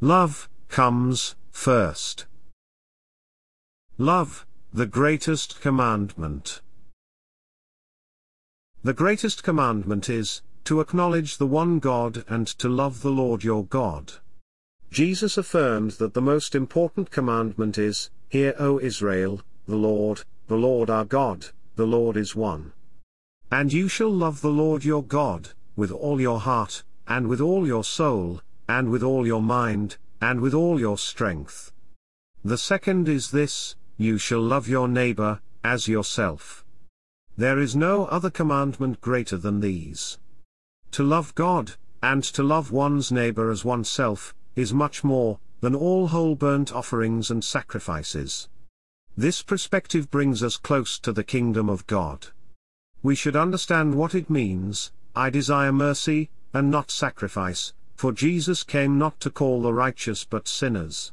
Love comes first. Love, the greatest commandment. The greatest commandment is, to acknowledge the one God and to love the Lord your God. Jesus affirmed that the most important commandment is, Hear O Israel, the Lord, the Lord our God, the Lord is one. And you shall love the Lord your God, with all your heart, and with all your soul, and with all your mind, and with all your strength. The second is this, you shall love your neighbor, as yourself. There is no other commandment greater than these. To love God, and to love one's neighbor as oneself, is much more, than all whole burnt offerings and sacrifices. This perspective brings us close to the kingdom of God. We should understand what it means, I desire mercy, and not sacrifice, for Jesus came not to call the righteous but sinners.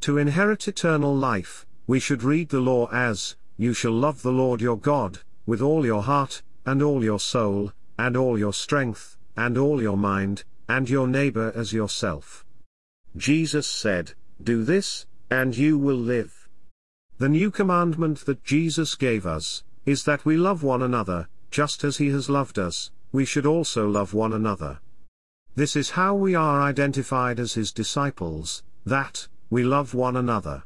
To inherit eternal life, we should read the law as, You shall love the Lord your God, with all your heart, and all your soul, and all your strength, and all your mind, and your neighbor as yourself. Jesus said, Do this, and you will live. The new commandment that Jesus gave us, is that we love one another, just as he has loved us, we should also love one another. This is how we are identified as his disciples, that, we love one another.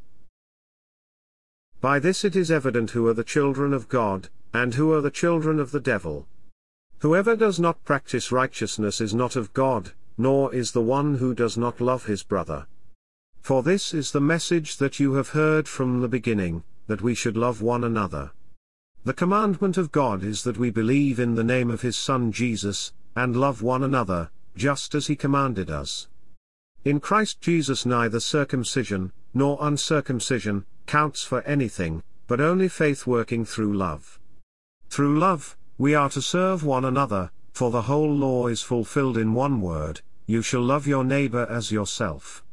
By this it is evident who are the children of God, and who are the children of the devil. Whoever does not practice righteousness is not of God, nor is the one who does not love his brother. For this is the message that you have heard from the beginning, that we should love one another. The commandment of God is that we believe in the name of his Son Jesus, and love one another, just as he commanded us. In Christ Jesus neither circumcision, nor uncircumcision, counts for anything, but only faith working through love. Through love, we are to serve one another, for the whole law is fulfilled in one word, you shall love your neighbor as yourself.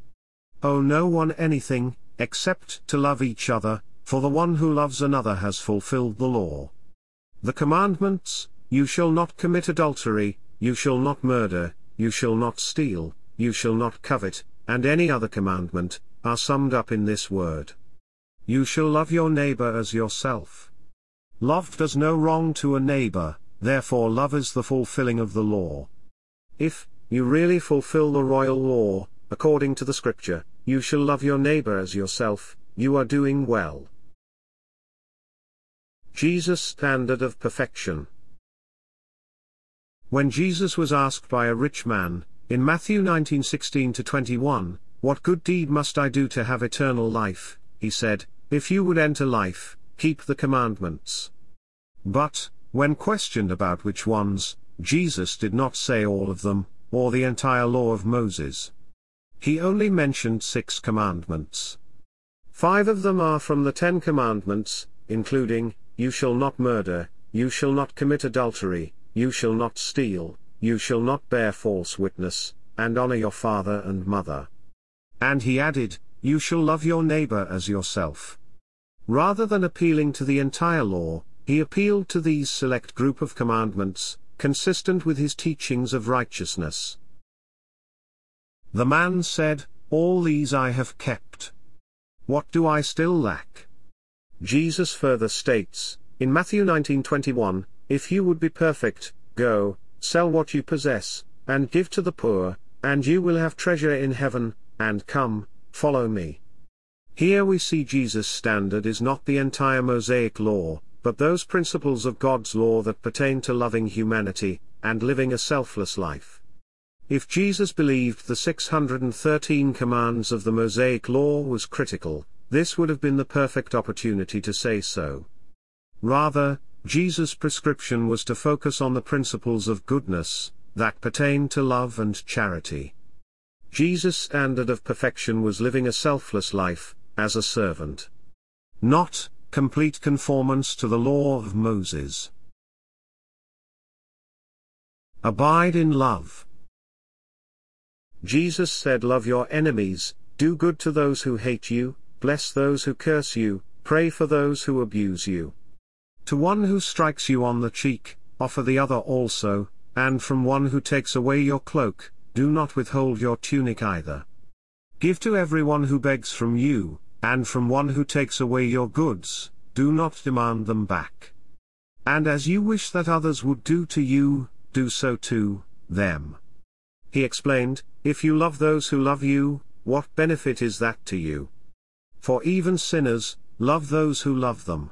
Owe no one anything, except to love each other, for the one who loves another has fulfilled the law. The commandments, you shall not commit adultery, you shall not murder, you shall not steal, you shall not covet, and any other commandment, are summed up in this word. You shall love your neighbor as yourself. Love does no wrong to a neighbor, therefore love is the fulfilling of the law. If, you really fulfill the royal law, according to the scripture, you shall love your neighbor as yourself, you are doing well. Jesus' standard of perfection. When Jesus was asked by a rich man, in Matthew 19:16 21, What good deed must I do to have eternal life? He said, if you would enter life, keep the commandments. But, when questioned about which ones, Jesus did not say all of them, or the entire law of Moses. He only mentioned six commandments. Five of them are from the Ten Commandments, including, You shall not murder, you shall not commit adultery, you shall not steal, you shall not bear false witness, and honor your father and mother. And he added, you shall love your neighbor as yourself. Rather than appealing to the entire law, he appealed to these select group of commandments, consistent with his teachings of righteousness. The man said, All these I have kept. What do I still lack? Jesus further states, in Matthew 19:21, If you would be perfect, go, sell what you possess, and give to the poor, and you will have treasure in heaven, and come, Follow me. Here we see Jesus' standard is not the entire Mosaic law, but those principles of God's law that pertain to loving humanity, and living a selfless life. If Jesus believed the 613 commands of the Mosaic law was critical, this would have been the perfect opportunity to say so. Rather, Jesus' prescription was to focus on the principles of goodness, that pertain to love and charity. Jesus' standard of perfection was living a selfless life, as a servant. Not, complete conformance to the law of Moses. Abide in love. Jesus said love your enemies, do good to those who hate you, bless those who curse you, pray for those who abuse you. To one who strikes you on the cheek, offer the other also, and from one who takes away your cloak, do not withhold your tunic either. Give to everyone who begs from you, and from one who takes away your goods, do not demand them back. And as you wish that others would do to you, do so to them. He explained, If you love those who love you, what benefit is that to you? For even sinners, love those who love them.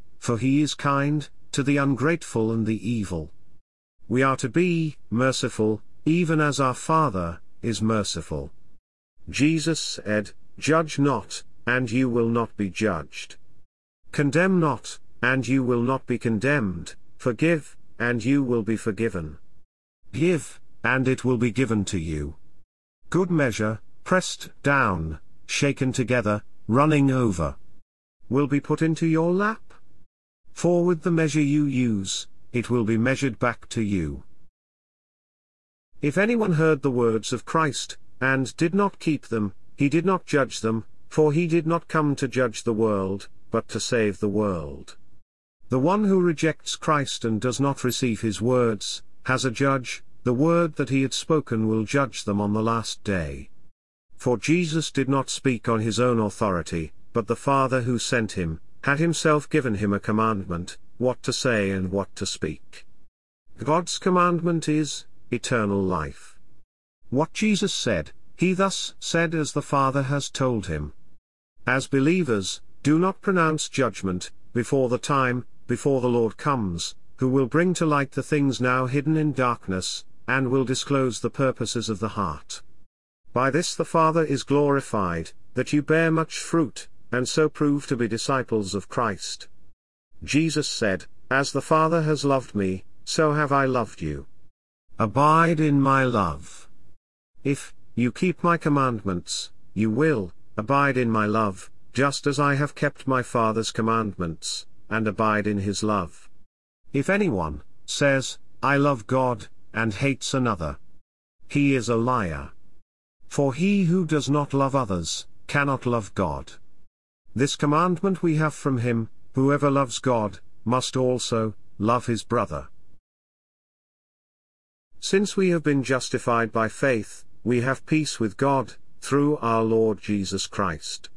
for he is kind, to the ungrateful and the evil. We are to be merciful, even as our Father is merciful. Jesus said, Judge not, and you will not be judged. Condemn not, and you will not be condemned, forgive, and you will be forgiven. Give, and it will be given to you. Good measure, pressed down, shaken together, running over, will be put into your lap. For with the measure you use, it will be measured back to you. If anyone heard the words of Christ, and did not keep them, he did not judge them, for he did not come to judge the world, but to save the world. The one who rejects Christ and does not receive his words, has a judge, the word that he had spoken will judge them on the last day. For Jesus did not speak on his own authority, but the Father who sent him, had himself given him a commandment, what to say and what to speak. God's commandment is, eternal life. What Jesus said, he thus said as the Father has told him. As believers, do not pronounce judgment, before the time, before the Lord comes, who will bring to light the things now hidden in darkness, and will disclose the purposes of the heart. By this the Father is glorified, that you bear much fruit, and so prove to be disciples of Christ. Jesus said, As the Father has loved me, so have I loved you. Abide in my love. If you keep my commandments, you will abide in my love, just as I have kept my Father's commandments, and abide in his love. If anyone says, I love God, and hates another, he is a liar. For he who does not love others, cannot love God. This commandment we have from him, whoever loves God, must also, love his brother. Since we have been justified by faith, we have peace with God, through our Lord Jesus Christ.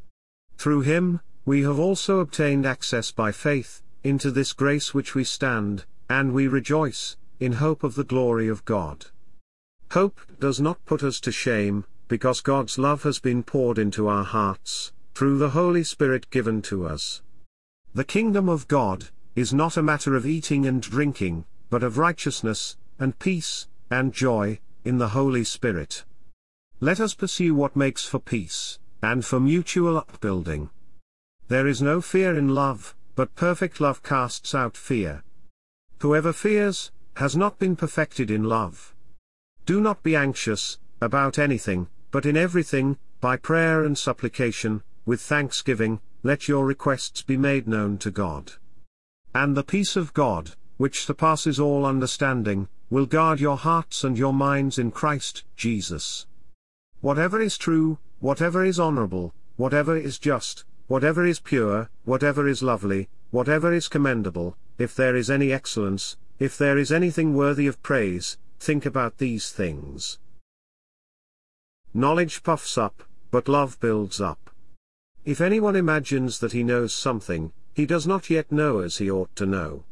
Through him, we have also obtained access by faith, into this grace which we stand, and we rejoice, in hope of the glory of God. Hope does not put us to shame, because God's love has been poured into our hearts, through the Holy Spirit given to us. The kingdom of God is not a matter of eating and drinking, but of righteousness, and peace, and joy, in the Holy Spirit. Let us pursue what makes for peace, and for mutual upbuilding. There is no fear in love, but perfect love casts out fear. Whoever fears, has not been perfected in love. Do not be anxious, about anything, but in everything, by prayer and supplication, with thanksgiving, let your requests be made known to God. And the peace of God, which surpasses all understanding, will guard your hearts and your minds in Christ Jesus. Whatever is true, whatever is honorable, whatever is just, whatever is pure, whatever is lovely, whatever is commendable, if there is any excellence, if there is anything worthy of praise, think about these things. Knowledge puffs up, but love builds up. If anyone imagines that he knows something, he does not yet know as he ought to know.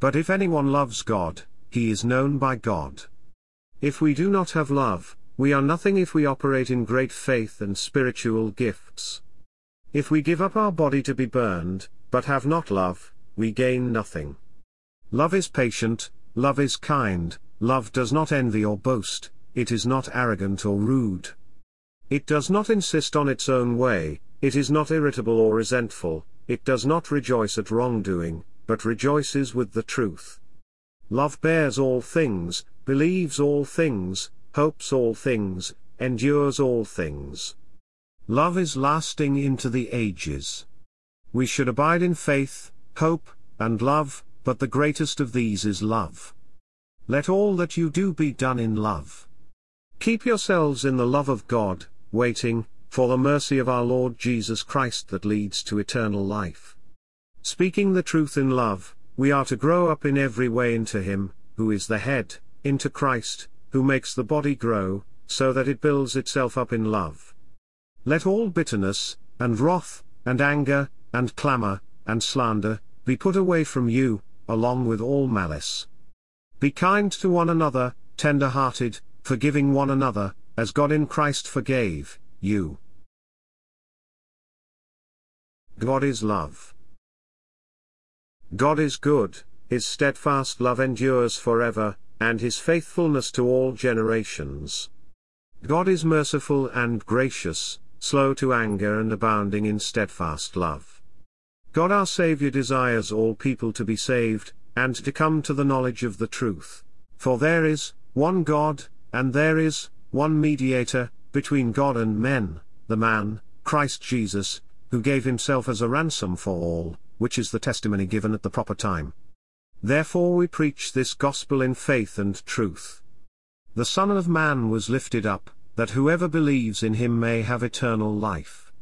But if anyone loves God, he is known by God. If we do not have love, we are nothing if we operate in great faith and spiritual gifts. If we give up our body to be burned, but have not love, we gain nothing. Love is patient, love is kind, love does not envy or boast, it is not arrogant or rude. It does not insist on its own way, it is not irritable or resentful, it does not rejoice at wrongdoing, but rejoices with the truth. Love bears all things, believes all things, hopes all things, endures all things. Love is lasting into the ages. We should abide in faith, hope, and love, but the greatest of these is love. Let all that you do be done in love. Keep yourselves in the love of God, waiting, for the mercy of our Lord Jesus Christ that leads to eternal life. Speaking the truth in love, we are to grow up in every way into Him, who is the head, into Christ, who makes the body grow, so that it builds itself up in love. Let all bitterness, and wrath, and anger, and clamour, and slander, be put away from you, along with all malice. Be kind to one another, tender hearted, forgiving one another, as God in Christ forgave you. God is love. God is good, his steadfast love endures forever, and his faithfulness to all generations. God is merciful and gracious, slow to anger and abounding in steadfast love. God our Saviour desires all people to be saved, and to come to the knowledge of the truth. For there is one God, and there is one mediator between God and men, the man, Christ Jesus, who gave himself as a ransom for all, which is the testimony given at the proper time. Therefore we preach this gospel in faith and truth. The Son of Man was lifted up, that whoever believes in him may have eternal life.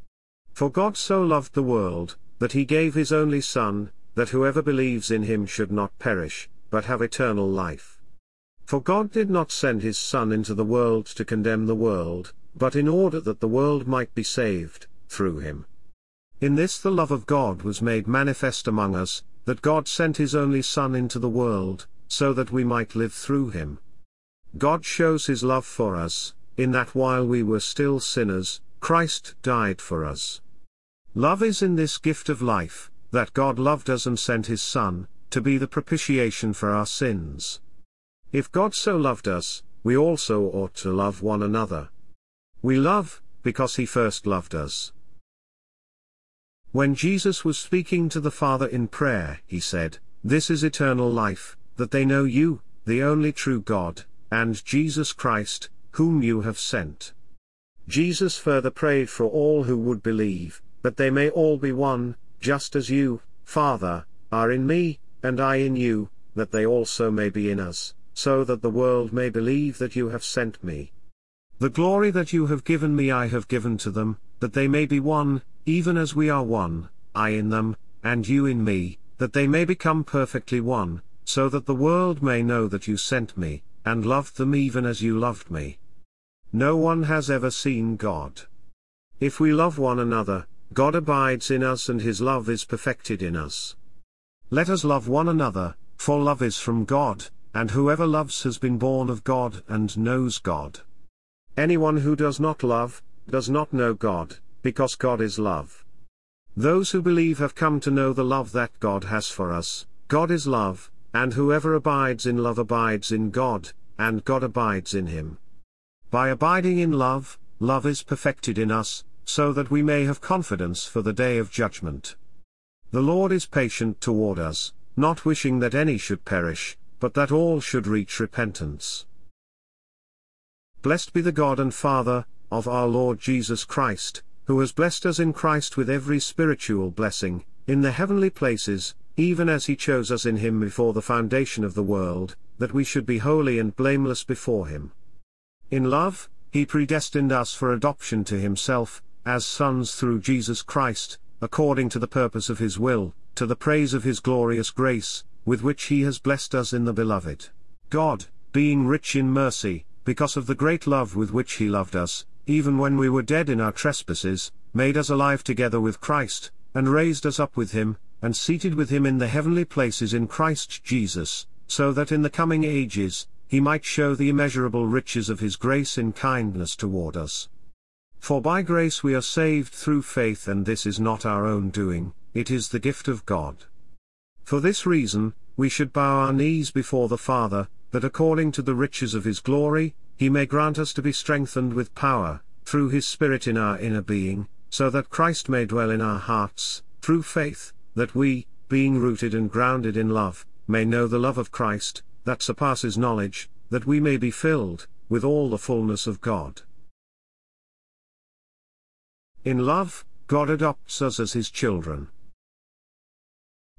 For God so loved the world, that he gave his only Son, that whoever believes in him should not perish, but have eternal life. For God did not send his Son into the world to condemn the world, but in order that the world might be saved, through him. In this the love of God was made manifest among us, that God sent his only Son into the world, so that we might live through him. God shows his love for us, in that while we were still sinners, Christ died for us. Love is in this gift of life, that God loved us and sent his Son, to be the propitiation for our sins. If God so loved us, we also ought to love one another. We love, because he first loved us. When Jesus was speaking to the Father in prayer, he said, This is eternal life, that they know you, the only true God, and Jesus Christ, whom you have sent. Jesus further prayed for all who would believe, that they may all be one, just as you, Father, are in me, and I in you, that they also may be in us, so that the world may believe that you have sent me. The glory that you have given me I have given to them, that they may be one, even as we are one, I in them, and you in me, that they may become perfectly one, so that the world may know that you sent me, and loved them even as you loved me. No one has ever seen God. If we love one another, God abides in us and his love is perfected in us. Let us love one another, for love is from God, and whoever loves has been born of God and knows God. Anyone who does not love, does not know God, because God is love. Those who believe have come to know the love that God has for us, God is love, and whoever abides in love abides in God, and God abides in him. By abiding in love, love is perfected in us, so that we may have confidence for the day of judgment. The Lord is patient toward us, not wishing that any should perish, but that all should reach repentance. Blessed be the God and Father, of our Lord Jesus Christ, who has blessed us in Christ with every spiritual blessing, in the heavenly places, even as he chose us in him before the foundation of the world, that we should be holy and blameless before him. In love, he predestined us for adoption to himself, as sons through Jesus Christ, according to the purpose of his will, to the praise of his glorious grace, with which he has blessed us in the beloved. God, being rich in mercy, because of the great love with which he loved us, even when we were dead in our trespasses, made us alive together with Christ, and raised us up with him, and seated with him in the heavenly places in Christ Jesus, so that in the coming ages, he might show the immeasurable riches of his grace in kindness toward us. For by grace we are saved through faith and this is not our own doing, it is the gift of God. For this reason, we should bow our knees before the Father, that according to the riches of his glory, he may grant us to be strengthened with power, through his Spirit in our inner being, so that Christ may dwell in our hearts, through faith, that we, being rooted and grounded in love, may know the love of Christ, that surpasses knowledge, that we may be filled, with all the fullness of God. in love, God adopts us as his children.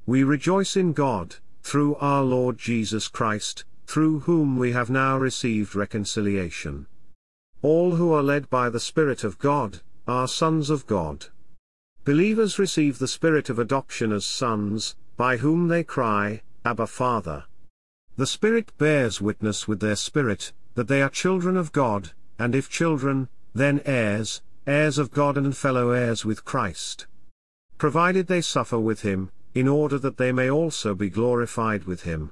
We rejoice in God, through our Lord Jesus Christ, through whom we have now received reconciliation. All who are led by the Spirit of God, are sons of God. Believers receive the Spirit of adoption as sons, by whom they cry, Abba Father. The Spirit bears witness with their spirit, that they are children of God, and if children, then heirs, heirs of God and fellow heirs with Christ. Provided they suffer with him, in order that they may also be glorified with him.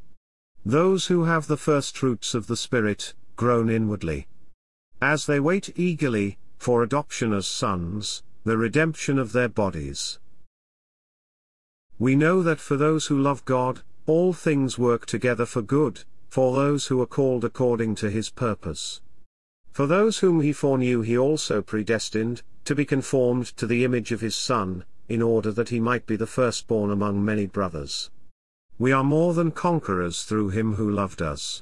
Those who have the first fruits of the Spirit, groan inwardly. As they wait eagerly, for adoption as sons, the redemption of their bodies. We know that for those who love God, all things work together for good, for those who are called according to his purpose. For those whom he foreknew he also predestined, to be conformed to the image of his Son, in order that he might be the firstborn among many brothers. We are more than conquerors through him who loved us.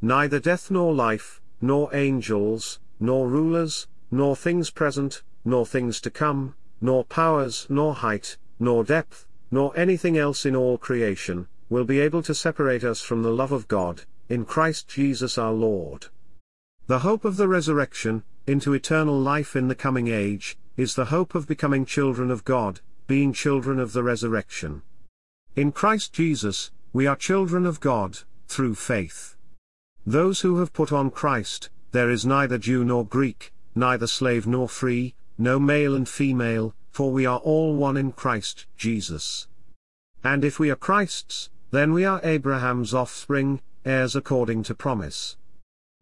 Neither death nor life, nor angels, nor rulers, nor things present, nor things to come, nor powers, nor height, nor depth, nor anything else in all creation, will be able to separate us from the love of God, in Christ Jesus our Lord. The hope of the resurrection, into eternal life in the coming age, is the hope of becoming children of God, being children of the resurrection. In Christ Jesus, we are children of God, through faith. Those who have put on Christ, there is neither Jew nor Greek, neither slave nor free, no male and female, for we are all one in Christ Jesus. And if we are Christ's, then we are Abraham's offspring, heirs according to promise.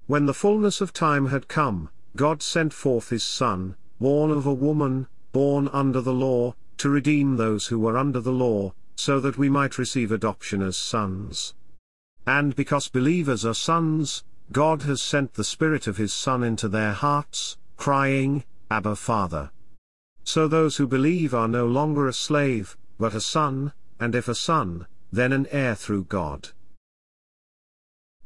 When the fullness of time had come, God sent forth his Son, born of a woman, born under the law, to redeem those who were under the law, so that we might receive adoption as sons. And because believers are sons, God has sent the Spirit of His Son into their hearts, crying, Abba Father. So those who believe are no longer a slave, but a son, and if a son, then an heir through God.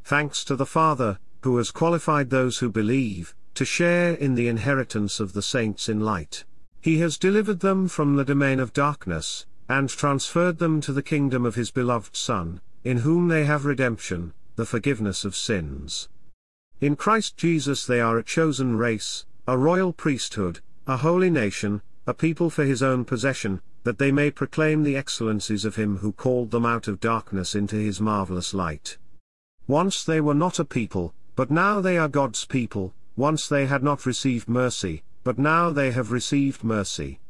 Thanks to the Father, who has qualified those who believe, to share in the inheritance of the saints in light. He has delivered them from the domain of darkness, and transferred them to the kingdom of his beloved Son, in whom they have redemption, the forgiveness of sins. In Christ Jesus they are a chosen race, a royal priesthood, a holy nation, a people for his own possession, that they may proclaim the excellencies of him who called them out of darkness into his marvelous light. Once they were not a people, but now they are God's people, once they had not received mercy, but now they have received mercy.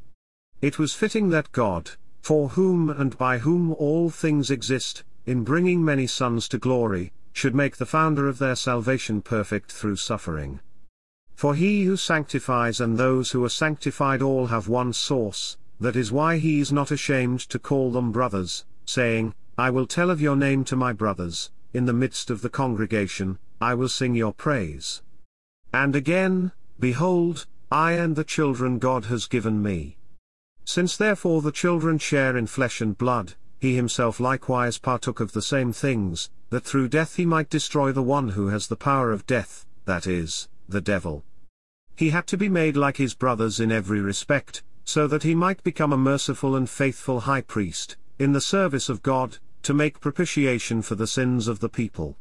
It was fitting that God, for whom and by whom all things exist, in bringing many sons to glory, should make the founder of their salvation perfect through suffering. For he who sanctifies and those who are sanctified all have one source, that is why he is not ashamed to call them brothers, saying, I will tell of your name to my brothers, in the midst of the congregation, I will sing your praise. And again, Behold, I and the children God has given me. Since therefore the children share in flesh and blood, he himself likewise partook of the same things, that through death he might destroy the one who has the power of death, that is, the devil. He had to be made like his brothers in every respect, so that he might become a merciful and faithful high priest, in the service of God, to make propitiation for the sins of the people.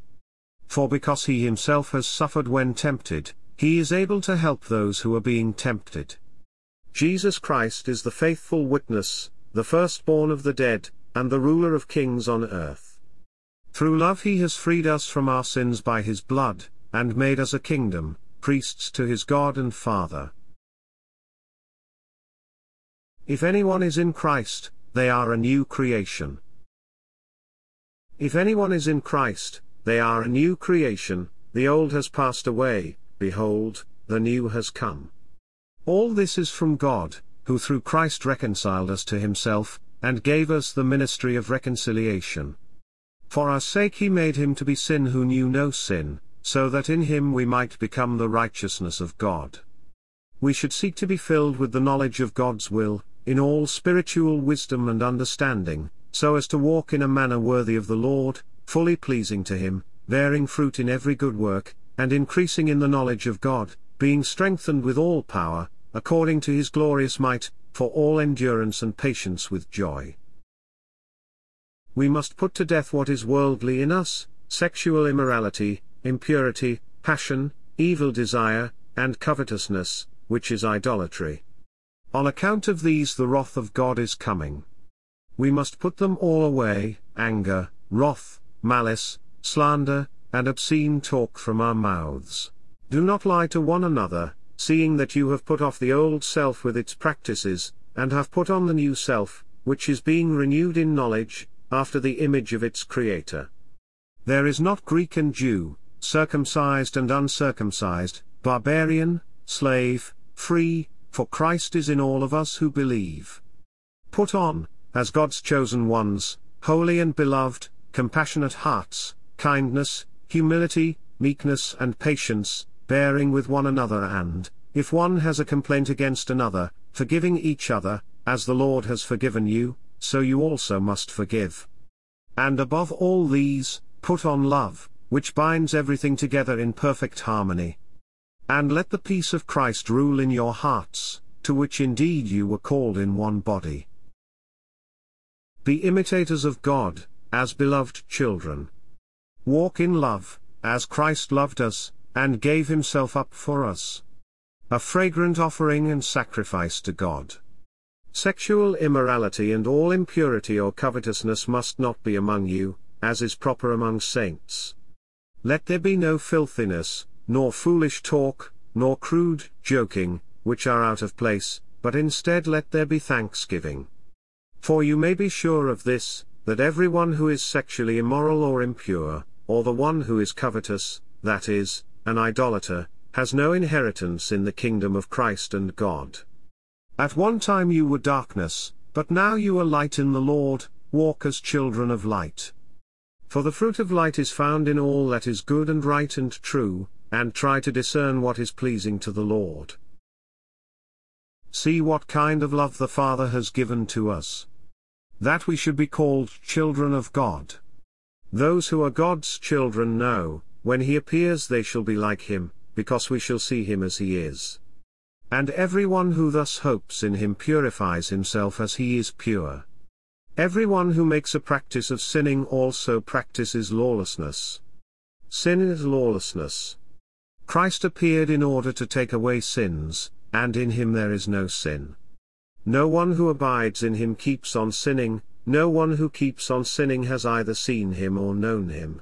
For because he himself has suffered when tempted, he is able to help those who are being tempted. Jesus Christ is the faithful witness, the firstborn of the dead, and the ruler of kings on earth. Through love he has freed us from our sins by his blood, and made us a kingdom, priests to his God and Father. If anyone is in Christ, they are a new creation. If anyone is in Christ, they are a new creation, the old has passed away, behold, the new has come. All this is from God, who through Christ reconciled us to himself, and gave us the ministry of reconciliation. For our sake he made him to be sin who knew no sin, so that in him we might become the righteousness of God. We should seek to be filled with the knowledge of God's will, in all spiritual wisdom and understanding, so as to walk in a manner worthy of the Lord, fully pleasing to him, bearing fruit in every good work, and increasing in the knowledge of God, being strengthened with all power, according to his glorious might, for all endurance and patience with joy. We must put to death what is worldly in us, sexual immorality, impurity, passion, evil desire, and covetousness, which is idolatry. On account of these the wrath of God is coming. We must put them all away, anger, wrath, malice, slander, and obscene talk from our mouths. Do not lie to one another, seeing that you have put off the old self with its practices, and have put on the new self, which is being renewed in knowledge, after the image of its Creator. There is not Greek and Jew, circumcised and uncircumcised, barbarian, slave, free, for Christ is in all of us who believe. Put on, as God's chosen ones, holy and beloved, compassionate hearts, kindness, humility, meekness and patience, bearing with one another and, if one has a complaint against another, forgiving each other, as the Lord has forgiven you, so you also must forgive. And above all these, put on love, which binds everything together in perfect harmony. And let the peace of Christ rule in your hearts, to which indeed you were called in one body. Be imitators of God, as beloved children. Walk in love, as Christ loved us, and gave himself up for us. A fragrant offering and sacrifice to God. Sexual immorality and all impurity or covetousness must not be among you, as is proper among saints. Let there be no filthiness, nor foolish talk, nor crude joking, which are out of place, but instead let there be thanksgiving. For you may be sure of this, that everyone who is sexually immoral or impure, or the one who is covetous, that is, an idolater, has no inheritance in the kingdom of Christ and God. At one time you were darkness, but now you are light in the Lord, walk as children of light. For the fruit of light is found in all that is good and right and true, and try to discern what is pleasing to the Lord. See what kind of love the Father has given to us. That we should be called children of God. Those who are God's children know, when he appears they shall be like him, because we shall see him as he is. And everyone who thus hopes in him purifies himself as he is pure. Everyone who makes a practice of sinning also practices lawlessness. Sin is lawlessness. Christ appeared in order to take away sins, and in him there is no sin. No one who abides in him keeps on sinning, no one who keeps on sinning has either seen him or known him.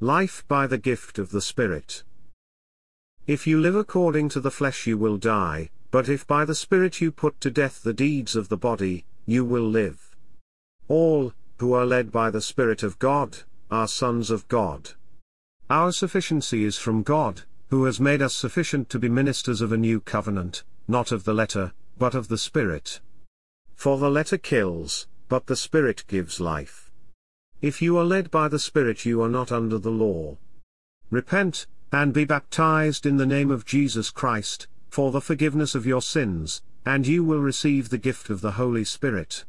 Life by the gift of the Spirit. If you live according to the flesh you will die, but if by the Spirit you put to death the deeds of the body, you will live. All, who are led by the Spirit of God, are sons of God. Our sufficiency is from God, who has made us sufficient to be ministers of a new covenant, not of the letter, but of the Spirit. For the letter kills, but the Spirit gives life. If you are led by the Spirit you are not under the law. Repent, and be baptized in the name of Jesus Christ, for the forgiveness of your sins, and you will receive the gift of the Holy Spirit.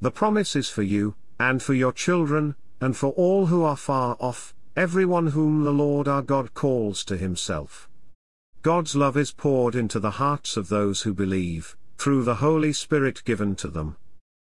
The promise is for you, and for your children, and for all who are far off, everyone whom the Lord our God calls to himself. God's love is poured into the hearts of those who believe, through the Holy Spirit given to them.